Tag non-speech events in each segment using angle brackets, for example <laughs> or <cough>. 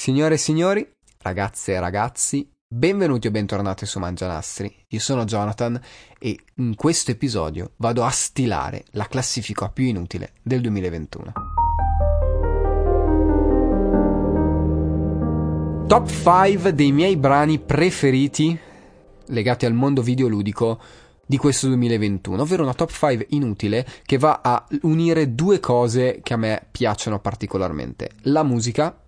Signore e signori, ragazze e ragazzi, benvenuti o bentornati su Mangianastri. Io sono Jonathan e in questo episodio vado a stilare la classifica più inutile del 2021. Top 5 dei miei brani preferiti legati al mondo videoludico di questo 2021, ovvero una top 5 inutile che va a unire due cose che a me piacciono particolarmente, la musica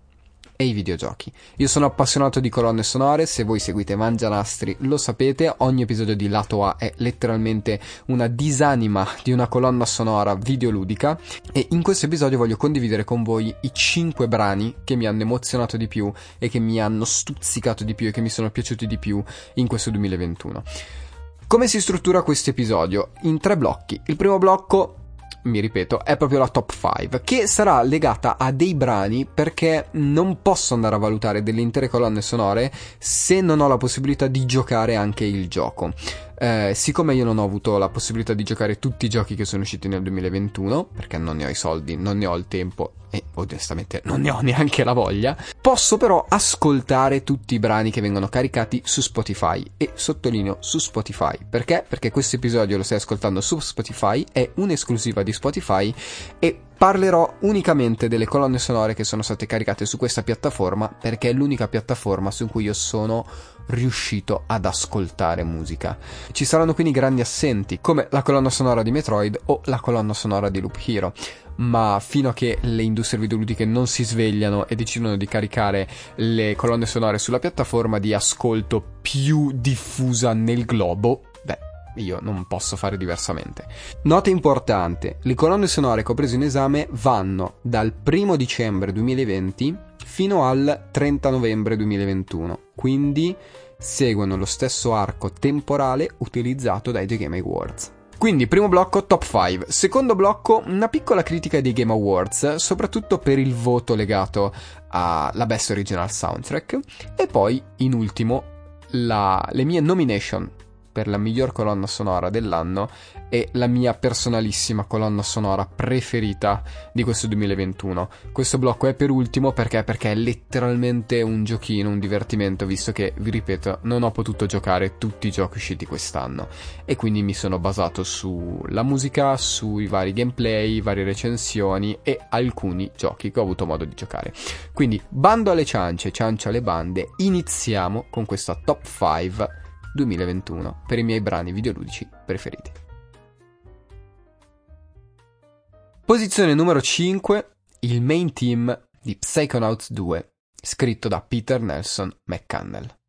e i videogiochi. Io sono appassionato di colonne sonore, se voi seguite Mangianastri lo sapete, ogni episodio di Lato A è letteralmente una disanima di una colonna sonora videoludica e in questo episodio voglio condividere con voi i 5 brani che mi hanno emozionato di più e che mi hanno stuzzicato di più e che mi sono piaciuti di più in questo 2021. Come si struttura questo episodio? In tre blocchi. Il primo blocco mi ripeto, è proprio la top 5, che sarà legata a dei brani perché non posso andare a valutare delle intere colonne sonore se non ho la possibilità di giocare anche il gioco. Eh, siccome io non ho avuto la possibilità di giocare tutti i giochi che sono usciti nel 2021, perché non ne ho i soldi, non ne ho il tempo e onestamente non ne ho <laughs> neanche la voglia, posso però ascoltare tutti i brani che vengono caricati su Spotify e sottolineo su Spotify. Perché? Perché questo episodio lo stai ascoltando su Spotify, è un'esclusiva di Spotify e parlerò unicamente delle colonne sonore che sono state caricate su questa piattaforma perché è l'unica piattaforma su cui io sono riuscito ad ascoltare musica. Ci saranno quindi grandi assenti, come la colonna sonora di Metroid o la colonna sonora di Loop Hero. Ma fino a che le industrie videoludiche non si svegliano e decidono di caricare le colonne sonore sulla piattaforma di ascolto più diffusa nel globo, io non posso fare diversamente. Nota importante: le colonne sonore che ho preso in esame vanno dal 1 dicembre 2020 fino al 30 novembre 2021, quindi seguono lo stesso arco temporale utilizzato dai The Game Awards. Quindi, primo blocco top 5. Secondo blocco, una piccola critica dei Game Awards, soprattutto per il voto legato alla Best Original Soundtrack. E poi, in ultimo, la, le mie nomination per la miglior colonna sonora dell'anno e la mia personalissima colonna sonora preferita di questo 2021. Questo blocco è per ultimo perché? Perché è letteralmente un giochino, un divertimento, visto che, vi ripeto, non ho potuto giocare tutti i giochi usciti quest'anno e quindi mi sono basato sulla musica, sui vari gameplay, varie recensioni e alcuni giochi che ho avuto modo di giocare. Quindi, bando alle ciance, ciancia alle bande, iniziamo con questa top 5 2021 per i miei brani videoludici preferiti. Posizione numero 5, il main team di Psychonauts 2, scritto da Peter Nelson McCannell.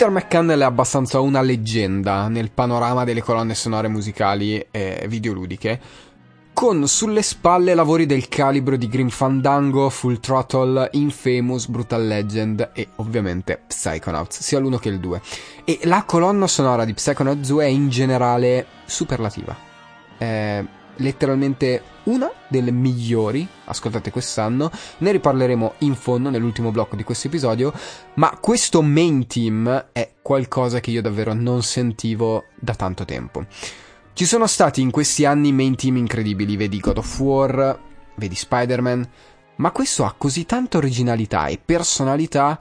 Peter McCannell è abbastanza una leggenda nel panorama delle colonne sonore musicali e videoludiche, con sulle spalle lavori del calibro di Grim Fandango, Full Throttle, Infamous, Brutal Legend e ovviamente Psychonauts, sia l'uno che il 2. E la colonna sonora di Psychonauts 2 è in generale superlativa. È letteralmente una delle migliori ascoltate quest'anno. Ne riparleremo in fondo nell'ultimo blocco di questo episodio. Ma questo main team è qualcosa che io davvero non sentivo da tanto tempo. Ci sono stati in questi anni main team incredibili, vedi God of War, vedi Spider-Man, ma questo ha così tanta originalità e personalità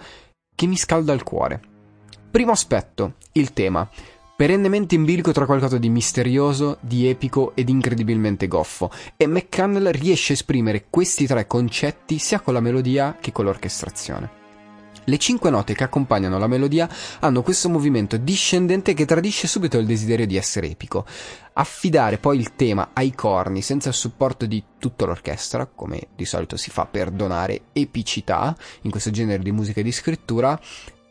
che mi scalda il cuore. Primo aspetto, il tema perennemente in bilico tra qualcosa di misterioso, di epico ed incredibilmente goffo, e McCannell riesce a esprimere questi tre concetti sia con la melodia che con l'orchestrazione. Le cinque note che accompagnano la melodia hanno questo movimento discendente che tradisce subito il desiderio di essere epico. Affidare poi il tema ai corni senza il supporto di tutta l'orchestra, come di solito si fa per donare epicità in questo genere di musica e di scrittura,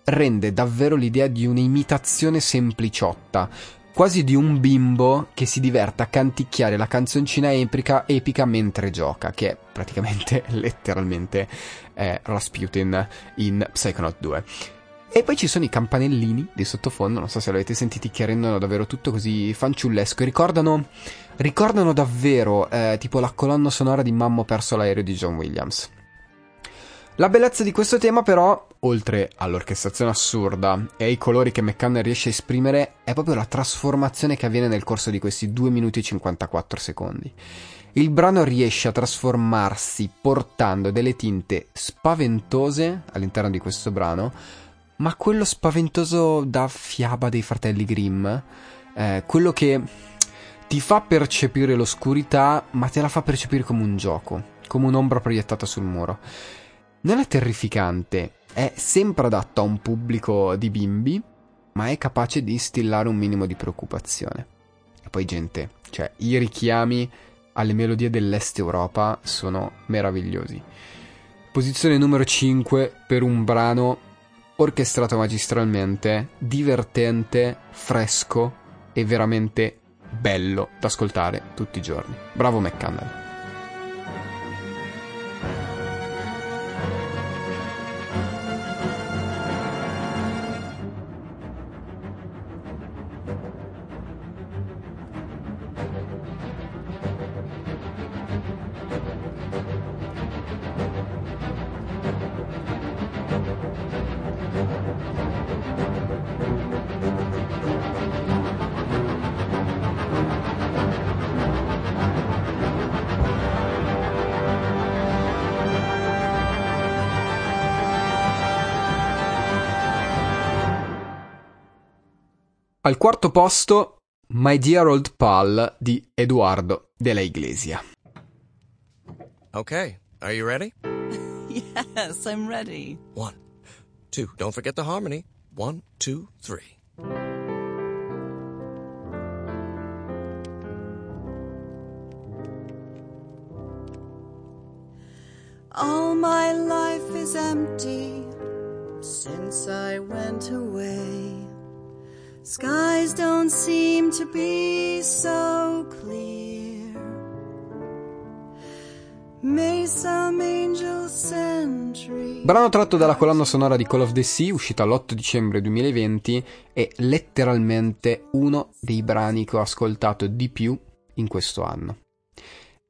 rende davvero l'idea di un'imitazione sempliciotta, quasi di un bimbo che si diverte a canticchiare la canzoncina epica, epica mentre gioca, che è praticamente <laughs> letteralmente eh, Rasputin in Psychonaut 2. E poi ci sono i campanellini di sottofondo, non so se l'avete sentiti, che rendono davvero tutto così fanciullesco ricordano, ricordano davvero eh, tipo la colonna sonora di Mammo perso l'aereo di John Williams. La bellezza di questo tema però, oltre all'orchestrazione assurda e ai colori che McCann riesce a esprimere, è proprio la trasformazione che avviene nel corso di questi 2 minuti e 54 secondi. Il brano riesce a trasformarsi portando delle tinte spaventose all'interno di questo brano, ma quello spaventoso da fiaba dei fratelli Grimm, eh, quello che ti fa percepire l'oscurità, ma te la fa percepire come un gioco, come un'ombra proiettata sul muro. Non è terrificante, è sempre adatto a un pubblico di bimbi, ma è capace di instillare un minimo di preoccupazione. E poi gente, cioè i richiami alle melodie dell'Est Europa sono meravigliosi. Posizione numero 5 per un brano orchestrato magistralmente, divertente, fresco e veramente bello da ascoltare tutti i giorni. Bravo McCannell. Al quarto posto, My Dear Old Pal di Eduardo della Iglesia. Okay, are you ready? <laughs> yes, I'm ready. One, two, don't forget the harmony. One, two, three. All my life is empty since I went away. Skies don't seem to be so clear. May some angel sentry. Brano tratto dalla colonna sonora di Call of the Sea, uscita l'8 dicembre 2020, è letteralmente uno dei brani che ho ascoltato di più in questo anno.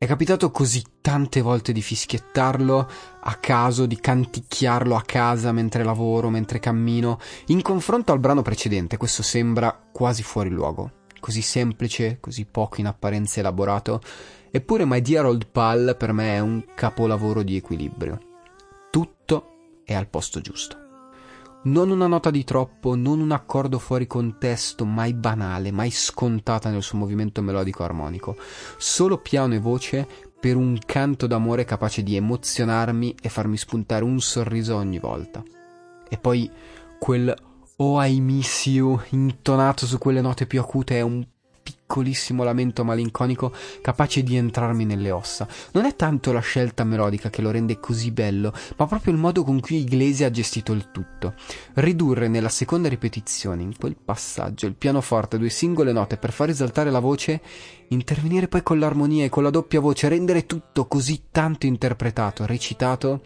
È capitato così tante volte di fischiettarlo a caso, di canticchiarlo a casa mentre lavoro, mentre cammino. In confronto al brano precedente, questo sembra quasi fuori luogo. Così semplice, così poco in apparenza elaborato. Eppure My Dear Old Pal per me è un capolavoro di equilibrio. Tutto è al posto giusto. Non una nota di troppo, non un accordo fuori contesto, mai banale, mai scontata nel suo movimento melodico armonico. Solo piano e voce per un canto d'amore capace di emozionarmi e farmi spuntare un sorriso ogni volta. E poi quel Oh I miss you intonato su quelle note più acute è un piccolissimo lamento malinconico capace di entrarmi nelle ossa. Non è tanto la scelta melodica che lo rende così bello, ma proprio il modo con cui Iglesi ha gestito il tutto. Ridurre nella seconda ripetizione, in quel passaggio, il pianoforte a due singole note per far esaltare la voce, intervenire poi con l'armonia e con la doppia voce, rendere tutto così tanto interpretato, recitato,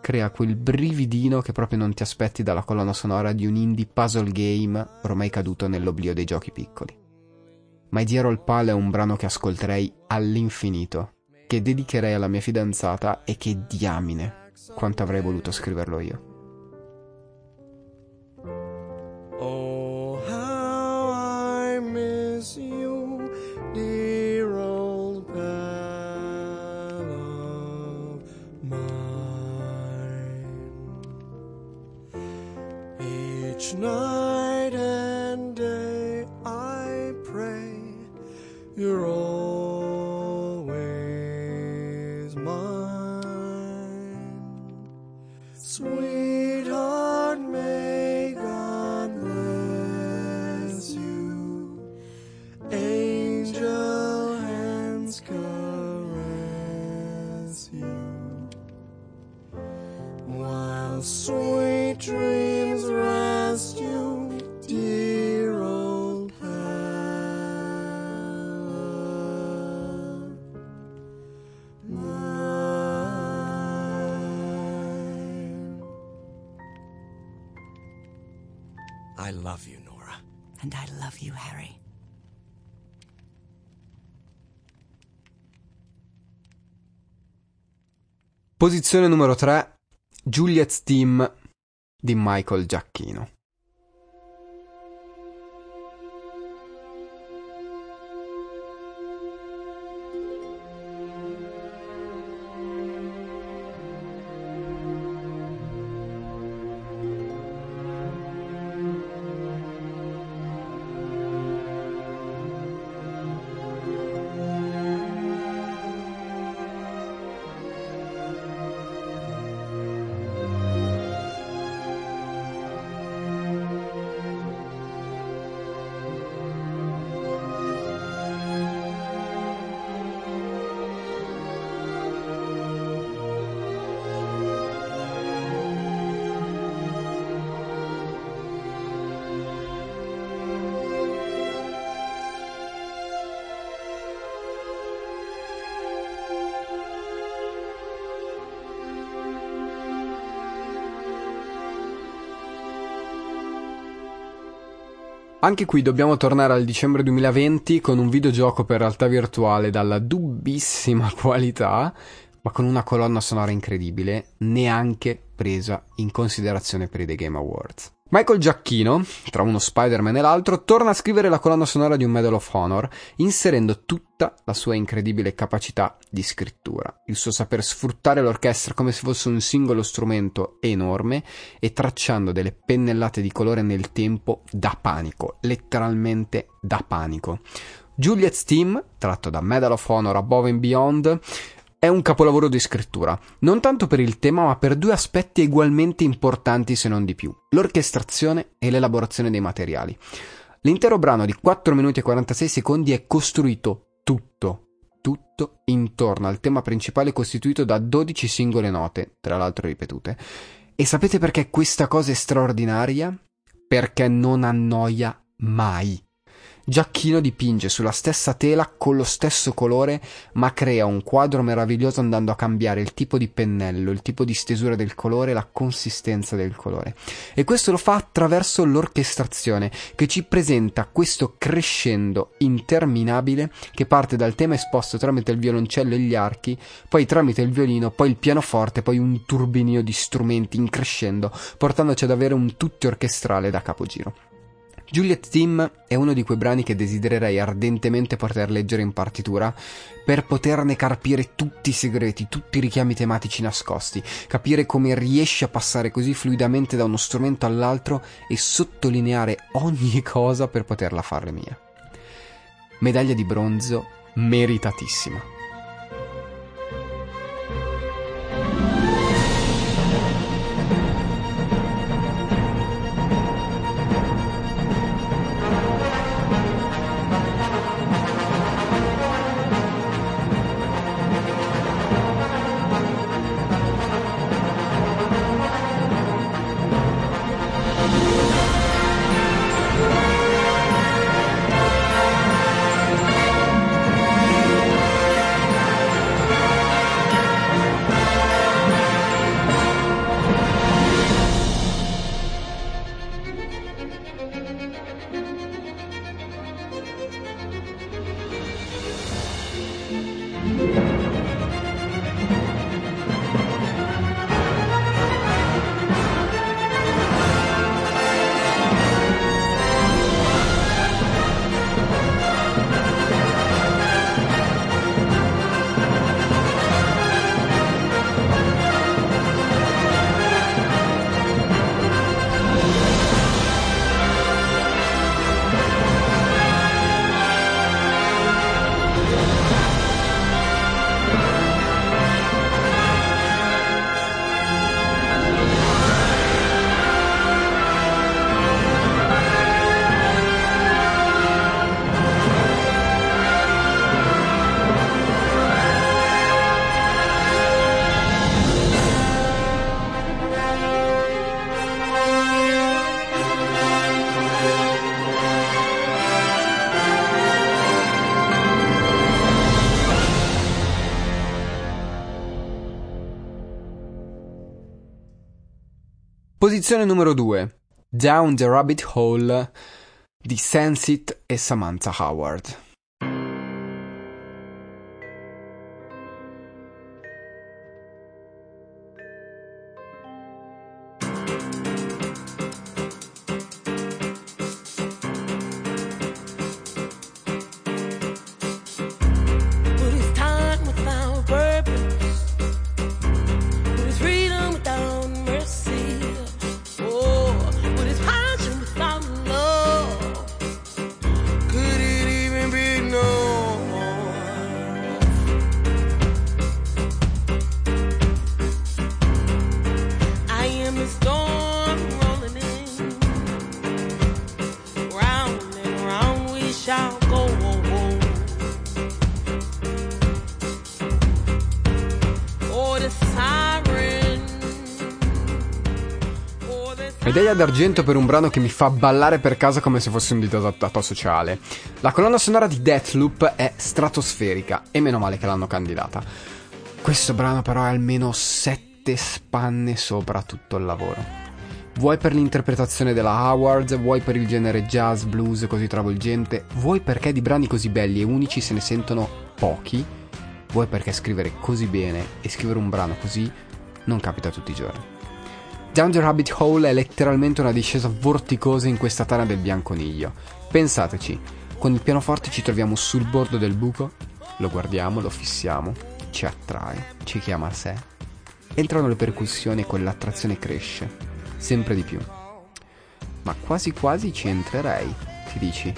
crea quel brividino che proprio non ti aspetti dalla colonna sonora di un indie puzzle game ormai caduto nell'oblio dei giochi piccoli. My Dear Old Pal è un brano che ascolterei all'infinito, che dedicherei alla mia fidanzata e che diamine quanto avrei voluto scriverlo io. Oh, how I miss you, dear old pal of mine. Each night you're always mine. Sweetheart, may God bless you. Angel hands caress you. While sweet dreams I love you, Nora. And I love you, Harry. Posizione numero 3, Juliet's Team di Michael Giacchino. Anche qui dobbiamo tornare al dicembre 2020 con un videogioco per realtà virtuale dalla dubbissima <laughs> qualità, ma con una colonna sonora incredibile, neanche presa in considerazione per i The Game Awards. Michael Giacchino, tra uno Spider-Man e l'altro, torna a scrivere la colonna sonora di un Medal of Honor, inserendo tutta la sua incredibile capacità di scrittura, il suo saper sfruttare l'orchestra come se fosse un singolo strumento enorme e tracciando delle pennellate di colore nel tempo da panico, letteralmente da panico. Juliet's Team, tratto da Medal of Honor Above and Beyond, è un capolavoro di scrittura, non tanto per il tema ma per due aspetti ugualmente importanti se non di più, l'orchestrazione e l'elaborazione dei materiali. L'intero brano di 4 minuti e 46 secondi è costruito tutto, tutto intorno al tema principale costituito da 12 singole note, tra l'altro ripetute. E sapete perché questa cosa è straordinaria? Perché non annoia mai. Giacchino dipinge sulla stessa tela con lo stesso colore, ma crea un quadro meraviglioso andando a cambiare il tipo di pennello, il tipo di stesura del colore, la consistenza del colore. E questo lo fa attraverso l'orchestrazione, che ci presenta questo crescendo interminabile che parte dal tema esposto tramite il violoncello e gli archi, poi tramite il violino, poi il pianoforte, poi un turbinio di strumenti in crescendo, portandoci ad avere un tutto orchestrale da capogiro. Juliet Team è uno di quei brani che desidererei ardentemente poter leggere in partitura per poterne carpire tutti i segreti, tutti i richiami tematici nascosti, capire come riesce a passare così fluidamente da uno strumento all'altro e sottolineare ogni cosa per poterla fare mia. Medaglia di bronzo meritatissima. Posizione numero 2. Down the Rabbit Hole di Sensit e Samantha Howard. Medaglia d'argento per un brano che mi fa ballare per casa come se fosse un dito adattato sociale. La colonna sonora di Deathloop è stratosferica e meno male che l'hanno candidata. Questo brano però è almeno sette spanne sopra tutto il lavoro. Vuoi per l'interpretazione della Howard, vuoi per il genere jazz, blues così travolgente, vuoi perché di brani così belli e unici se ne sentono pochi, vuoi perché scrivere così bene e scrivere un brano così non capita tutti i giorni. Down the Rabbit Hole è letteralmente una discesa vorticosa in questa tana del bianconiglio. Pensateci, con il pianoforte ci troviamo sul bordo del buco, lo guardiamo, lo fissiamo, ci attrae, ci chiama a sé. Entrano le percussioni e quell'attrazione cresce, sempre di più. Ma quasi quasi ci entrerei, ti dici?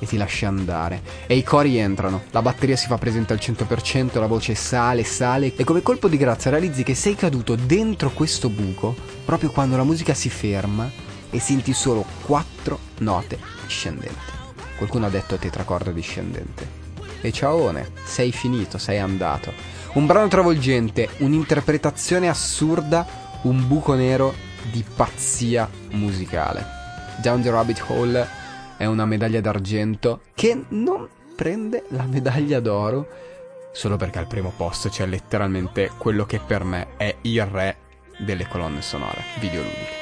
E ti lasci andare. E i cori entrano, la batteria si fa presente al 100%, la voce sale, sale, e come colpo di grazia realizzi che sei caduto dentro questo buco proprio quando la musica si ferma e senti solo quattro note discendenti. Qualcuno ha detto tetracorda discendente. E ciaone, sei finito, sei andato. Un brano travolgente, un'interpretazione assurda, un buco nero di pazzia musicale. Down the Rabbit Hole è una medaglia d'argento che non prende la medaglia d'oro solo perché al primo posto c'è letteralmente quello che per me è il re delle colonne sonore videoludiche.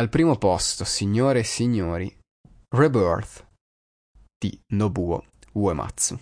Al primo posto, signore e signori, Rebirth di Nobuo Uematsu.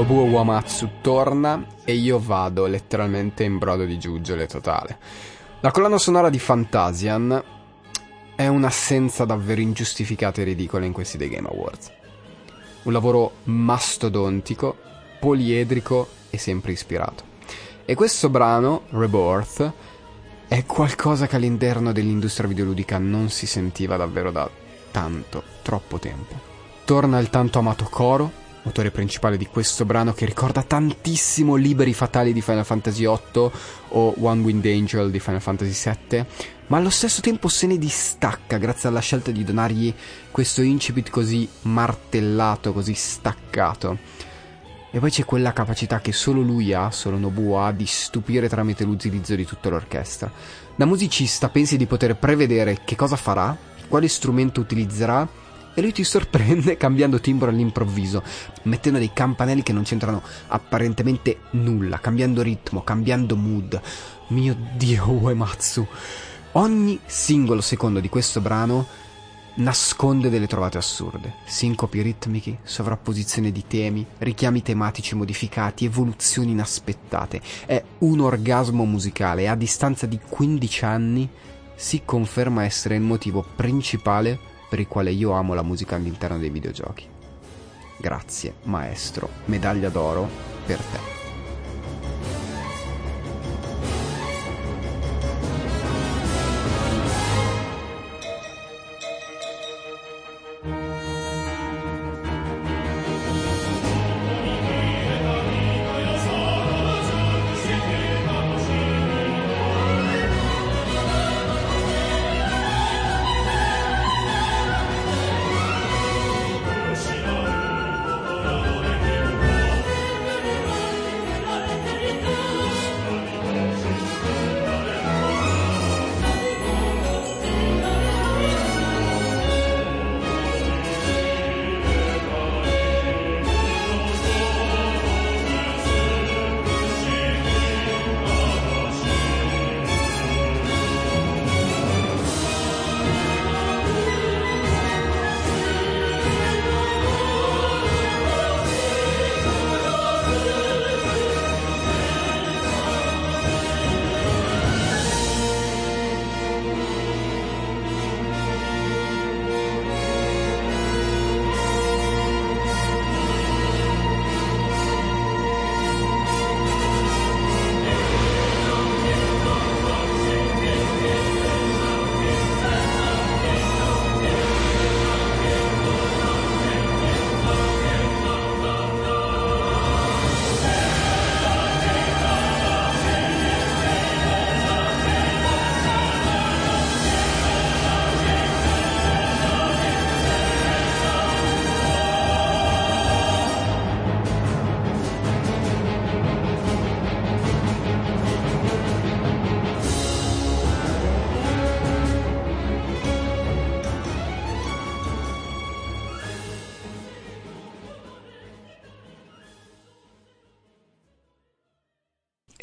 Nobuo Uematsu torna e io vado letteralmente in brodo di giuggiole totale. La colonna sonora di Fantasian è un'assenza davvero ingiustificata e ridicola in questi The Game Awards. Un lavoro mastodontico, poliedrico e sempre ispirato. E questo brano, Rebirth, è qualcosa che all'interno dell'industria videoludica non si sentiva davvero da tanto, troppo tempo. Torna il tanto amato coro, autore principale di questo brano che ricorda tantissimo Liberi Fatali di Final Fantasy VIII o One Wind Angel di Final Fantasy VII, ma allo stesso tempo se ne distacca grazie alla scelta di donargli questo incipit così martellato, così staccato. E poi c'è quella capacità che solo lui ha, solo Nobuo ha, di stupire tramite l'utilizzo di tutta l'orchestra. Da musicista pensi di poter prevedere che cosa farà, quale strumento utilizzerà, e lui ti sorprende <laughs> cambiando timbro all'improvviso, mettendo dei campanelli che non c'entrano apparentemente nulla, cambiando ritmo, cambiando mood. Mio dio, Uematsu. Ogni singolo secondo di questo brano nasconde delle trovate assurde, sincopi ritmichi, sovrapposizione di temi, richiami tematici modificati, evoluzioni inaspettate. È un orgasmo musicale e a distanza di 15 anni si conferma essere il motivo principale per il quale io amo la musica all'interno dei videogiochi. Grazie, maestro, medaglia d'oro per te.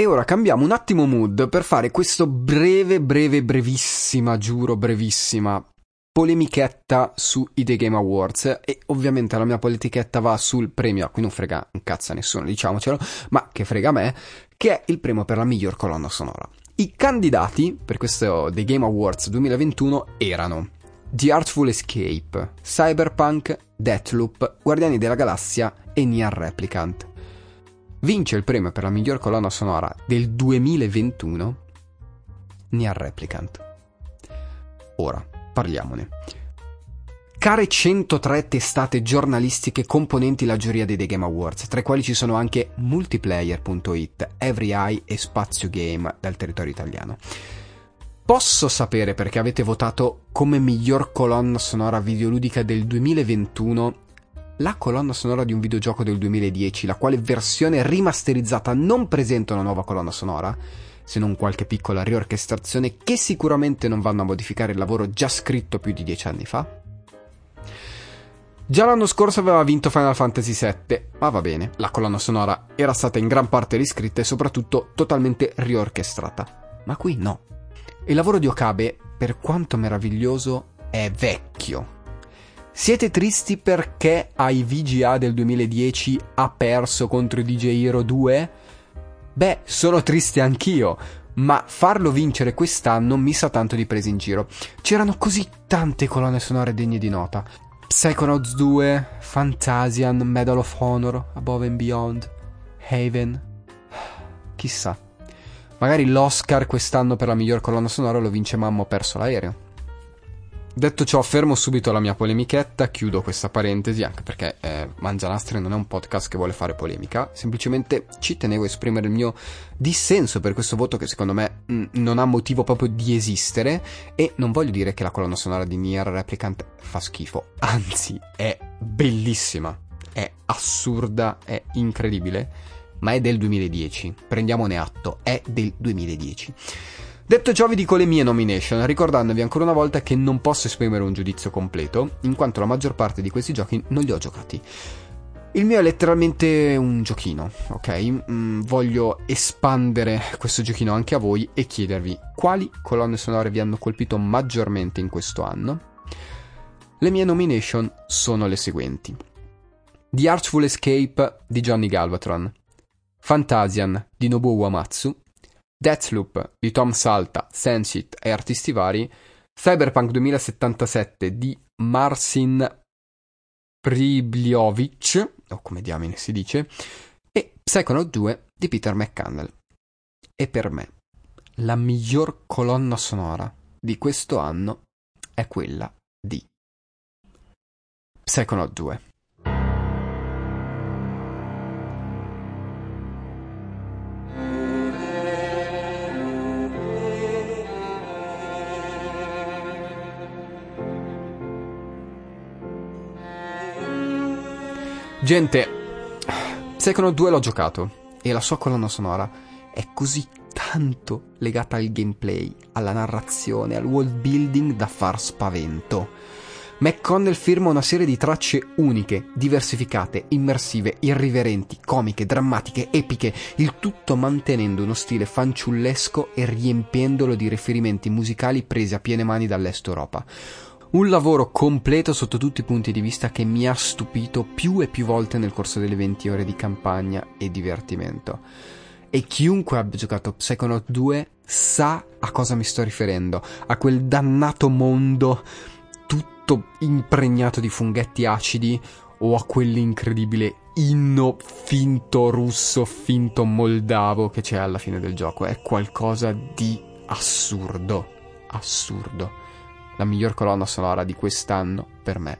Ora cambiamo un attimo mood per fare questo breve, breve, brevissima, giuro brevissima polemichetta sui The Game Awards e ovviamente la mia politichetta va sul premio a cui non frega un cazzo a nessuno, diciamocelo, ma che frega a me, che è il premio per la miglior colonna sonora. I candidati per questo The Game Awards 2021 erano The Artful Escape, Cyberpunk, Deathloop, Guardiani della Galassia e Nier Replicant. Vince il premio per la miglior colonna sonora del 2021 Nier Replicant. Ora, parliamone. Care 103 testate giornalistiche componenti la giuria dei The Game Awards, tra i quali ci sono anche Multiplayer.it, Every Eye e Spazio Game dal territorio italiano. Posso sapere perché avete votato come miglior colonna sonora videoludica del 2021 la colonna sonora di un videogioco del 2010, la quale versione rimasterizzata non presenta una nuova colonna sonora, se non qualche piccola riorchestrazione che sicuramente non vanno a modificare il lavoro già scritto più di dieci anni fa? Già l'anno scorso aveva vinto Final Fantasy VII, ma va bene, la colonna sonora era stata in gran parte riscritta e soprattutto totalmente riorchestrata. Ma qui no. Il lavoro di Okabe, per quanto meraviglioso, è vecchio. Siete tristi perché ai VGA del 2010 ha perso contro DJ Hero 2? Beh, sono triste anch'io, ma farlo vincere quest'anno mi sa tanto di presa in giro. C'erano così tante colonne sonore degne di nota. Psychonauts 2, Fantasian, Medal of Honor, Above and Beyond, Haven. Chissà. Magari l'Oscar quest'anno per la miglior colonna sonora lo vince Mamma ho perso l'aereo. Detto ciò, fermo subito la mia polemichetta, chiudo questa parentesi, anche perché eh, Mangianastri non è un podcast che vuole fare polemica, semplicemente ci tenevo a esprimere il mio dissenso per questo voto che secondo me mh, non ha motivo proprio di esistere e non voglio dire che la colonna sonora di Nier Replicant fa schifo, anzi è bellissima, è assurda, è incredibile, ma è del 2010. Prendiamone atto, è del 2010. Detto ciò vi dico le mie nomination, ricordandovi ancora una volta che non posso esprimere un giudizio completo, in quanto la maggior parte di questi giochi non li ho giocati. Il mio è letteralmente un giochino, ok? Mm, voglio espandere questo giochino anche a voi e chiedervi quali colonne sonore vi hanno colpito maggiormente in questo anno. Le mie nomination sono le seguenti. The Artful Escape di Johnny Galvatron, Fantasian di Nobuo Uematsu, Deathloop di Tom Salta, Sensit e artisti vari, Cyberpunk 2077 di Marcin Pribljovic, o come diamine si dice, e Psychonaut 2 di Peter McCannell. E per me, la miglior colonna sonora di questo anno è quella di Psychonaut 2. Gente, Psychonaut 2 l'ho giocato e la sua colonna sonora è così tanto legata al gameplay, alla narrazione, al world building da far spavento. McConnell firma una serie di tracce uniche, diversificate, immersive, irriverenti, comiche, drammatiche, epiche, il tutto mantenendo uno stile fanciullesco e riempiendolo di riferimenti musicali presi a piene mani dall'Est Europa. Un lavoro completo sotto tutti i punti di vista che mi ha stupito più e più volte nel corso delle 20 ore di campagna e divertimento. E chiunque abbia giocato Psychonaut 2 sa a cosa mi sto riferendo, a quel dannato mondo tutto impregnato di funghetti acidi o a quell'incredibile inno finto russo, finto moldavo che c'è alla fine del gioco. È qualcosa di assurdo, assurdo la miglior colonna sonora di quest'anno per me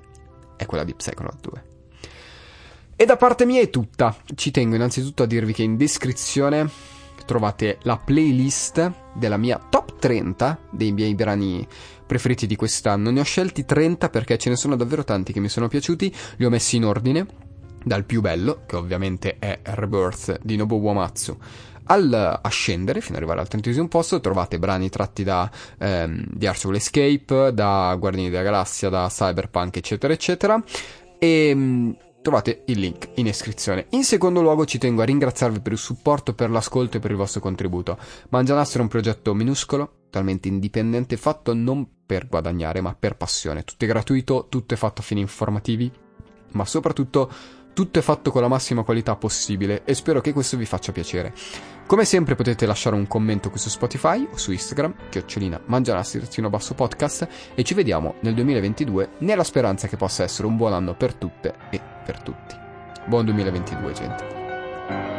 è quella di Psychonaut 2. E da parte mia è tutta. Ci tengo innanzitutto a dirvi che in descrizione trovate la playlist della mia top 30 dei miei brani preferiti di quest'anno. Ne ho scelti 30 perché ce ne sono davvero tanti che mi sono piaciuti, li ho messi in ordine, dal più bello, che ovviamente è Rebirth di Nobuo Uematsu, al ascendere fino ad arrivare al trentesimo posto trovate brani tratti da ehm, The Artful Escape, da Guardiani della Galassia, da Cyberpunk, eccetera, eccetera. E mm, trovate il link in descrizione. In secondo luogo ci tengo a ringraziarvi per il supporto, per l'ascolto e per il vostro contributo. Mangianastro è un progetto minuscolo, totalmente indipendente, fatto non per guadagnare, ma per passione. Tutto è gratuito, tutto è fatto a fini informativi, ma soprattutto tutto è fatto con la massima qualità possibile e spero che questo vi faccia piacere. Come sempre potete lasciare un commento qui su Spotify o su Instagram, chiocciolina mangianassi-basso podcast e ci vediamo nel 2022 nella speranza che possa essere un buon anno per tutte e per tutti. Buon 2022 gente.